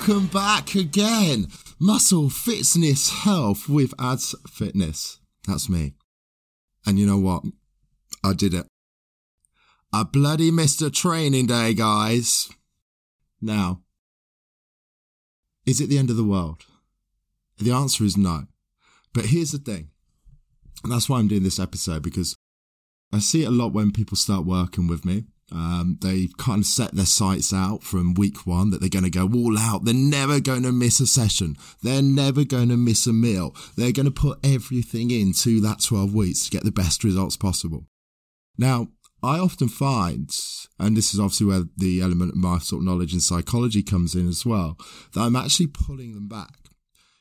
welcome back again. Muscle Fitness Health with Ads Fitness. That's me. And you know what? I did it. I bloody missed a training day, guys. Now, is it the end of the world? The answer is no. But here's the thing. And that's why I'm doing this episode because I see it a lot when people start working with me um, they kind of set their sights out from week one that they're going to go all out. They're never going to miss a session. They're never going to miss a meal. They're going to put everything into that 12 weeks to get the best results possible. Now, I often find, and this is obviously where the element of my sort of knowledge in psychology comes in as well, that I'm actually pulling them back.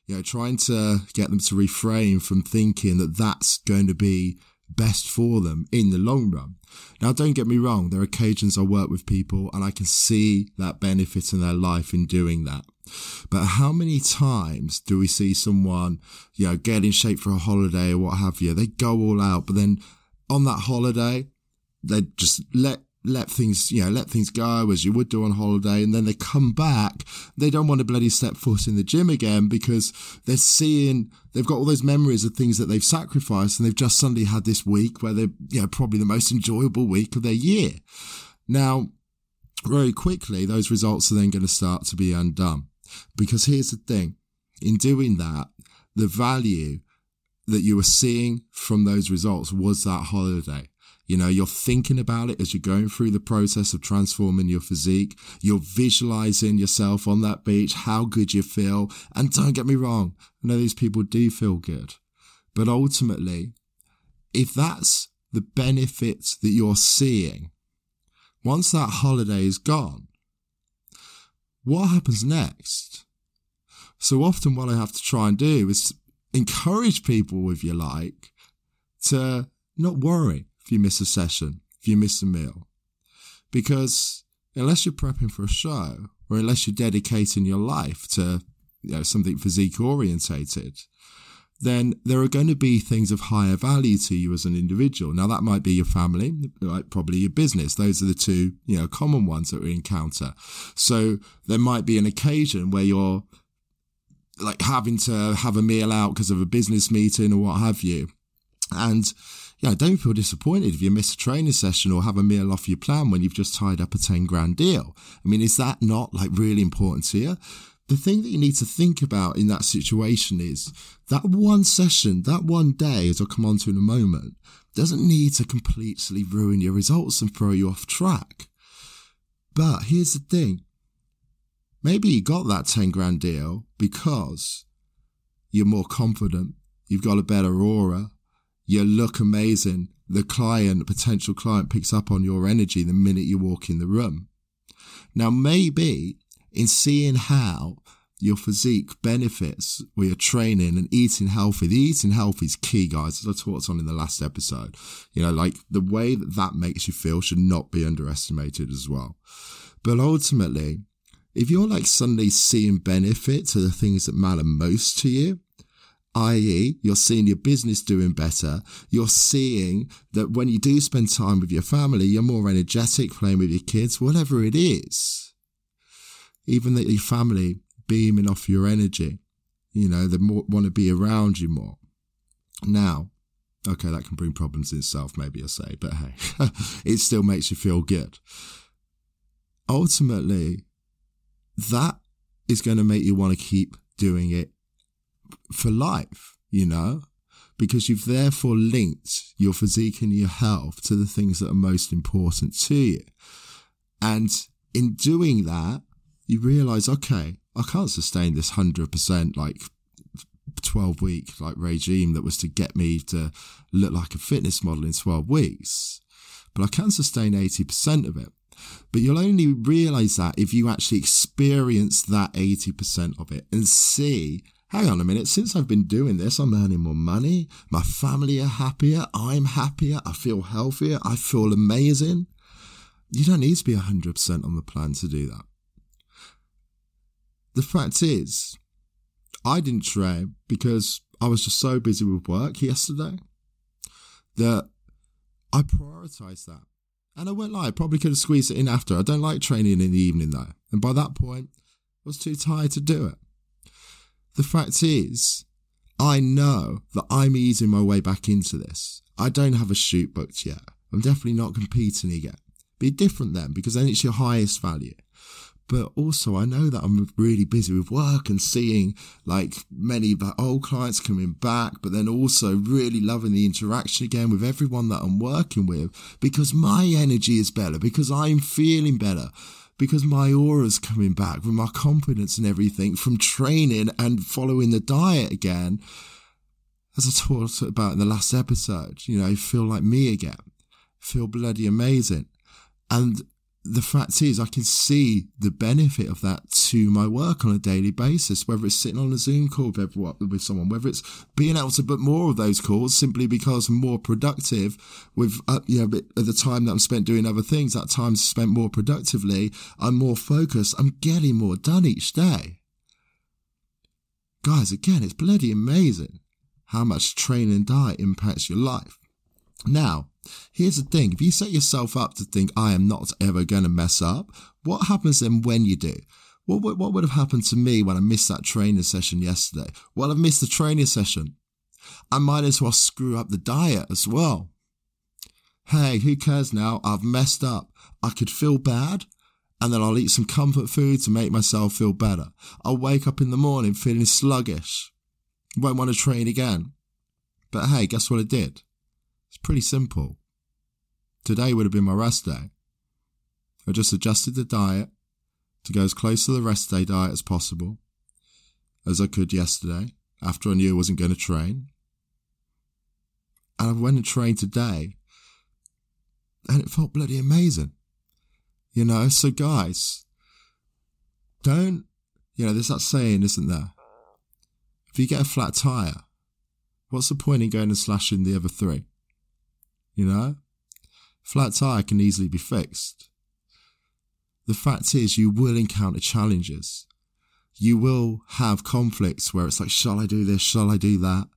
You know, trying to get them to refrain from thinking that that's going to be best for them in the long run. Now, don't get me wrong, there are occasions I work with people and I can see that benefit in their life in doing that. But how many times do we see someone, you know, get in shape for a holiday or what have you? They go all out, but then on that holiday, they just let let things, you know, let things go as you would do on holiday. And then they come back. They don't want to bloody step foot in the gym again because they're seeing, they've got all those memories of things that they've sacrificed and they've just suddenly had this week where they're, you know, probably the most enjoyable week of their year. Now, very quickly, those results are then going to start to be undone because here's the thing. In doing that, the value that you were seeing from those results was that holiday. You know, you're thinking about it as you're going through the process of transforming your physique. You're visualizing yourself on that beach, how good you feel. And don't get me wrong, I know these people do feel good. But ultimately, if that's the benefits that you're seeing, once that holiday is gone, what happens next? So often what I have to try and do is encourage people, if you like, to not worry if you miss a session, if you miss a meal. Because unless you're prepping for a show, or unless you're dedicating your life to you know, something physique orientated, then there are going to be things of higher value to you as an individual. Now that might be your family, like probably your business. Those are the two, you know, common ones that we encounter. So there might be an occasion where you're like having to have a meal out because of a business meeting or what have you. And yeah, don't feel disappointed if you miss a training session or have a meal off your plan when you've just tied up a 10 grand deal. I mean, is that not like really important to you? The thing that you need to think about in that situation is that one session, that one day, as I'll come on to in a moment, doesn't need to completely ruin your results and throw you off track. But here's the thing. Maybe you got that 10 grand deal because you're more confident, you've got a better aura, you look amazing. The client, potential client picks up on your energy the minute you walk in the room. Now, maybe in seeing how your physique benefits with your training and eating healthy. The eating healthy is key, guys, as I talked on in the last episode. You know, like the way that that makes you feel should not be underestimated as well. But ultimately, if you're like suddenly seeing benefit to the things that matter most to you, i.e., you're seeing your business doing better. You're seeing that when you do spend time with your family, you're more energetic playing with your kids, whatever it is. Even that your family beaming off your energy, you know, they want to be around you more. Now, okay, that can bring problems in itself, maybe I say, but hey, it still makes you feel good. Ultimately, that is going to make you want to keep doing it for life, you know, because you've therefore linked your physique and your health to the things that are most important to you. And in doing that, you realize, okay, I can't sustain this 100% like 12 week like regime that was to get me to look like a fitness model in 12 weeks, but I can sustain 80% of it. But you'll only realize that if you actually experience that 80% of it and see hang on a minute, since I've been doing this, I'm earning more money, my family are happier, I'm happier, I feel healthier, I feel amazing. You don't need to be 100% on the plan to do that. The fact is, I didn't train because I was just so busy with work yesterday that I prioritized that. And I won't lie, I probably could have squeezed it in after. I don't like training in the evening though. And by that point, I was too tired to do it. The fact is, I know that I'm easing my way back into this. I don't have a shoot booked yet. I'm definitely not competing again. Be different then because then it's your highest value. But also, I know that I'm really busy with work and seeing like many of old clients coming back, but then also really loving the interaction again with everyone that I'm working with because my energy is better, because I'm feeling better, because my aura's coming back with my confidence and everything from training and following the diet again. As I talked about in the last episode, you know, feel like me again, feel bloody amazing. And the fact is, I can see the benefit of that to my work on a daily basis, whether it's sitting on a Zoom call with, someone, whether it's being able to book more of those calls simply because I'm more productive with, uh, you know, the time that I'm spent doing other things, that time's spent more productively. I'm more focused. I'm getting more done each day. Guys, again, it's bloody amazing how much training and diet impacts your life. Now, Here's the thing if you set yourself up to think, I am not ever going to mess up, what happens then when you do? What, what, what would have happened to me when I missed that training session yesterday? Well, I've missed the training session. I might as well screw up the diet as well. Hey, who cares now? I've messed up. I could feel bad and then I'll eat some comfort food to make myself feel better. I'll wake up in the morning feeling sluggish. Won't want to train again. But hey, guess what I did? It's pretty simple. Today would have been my rest day. I just adjusted the diet to go as close to the rest day diet as possible as I could yesterday after I knew I wasn't going to train. And I went and trained today and it felt bloody amazing. You know, so guys, don't, you know, there's that saying, isn't there? If you get a flat tire, what's the point in going and slashing the other three? You know? Flat tire can easily be fixed. The fact is, you will encounter challenges. You will have conflicts where it's like, shall I do this? Shall I do that?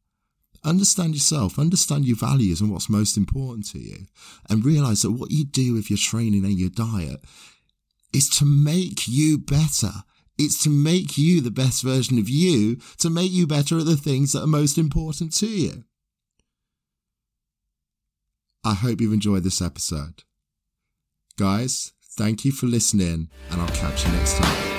Understand yourself, understand your values and what's most important to you, and realize that what you do with your training and your diet is to make you better. It's to make you the best version of you, to make you better at the things that are most important to you. I hope you've enjoyed this episode. Guys, thank you for listening, and I'll catch you next time.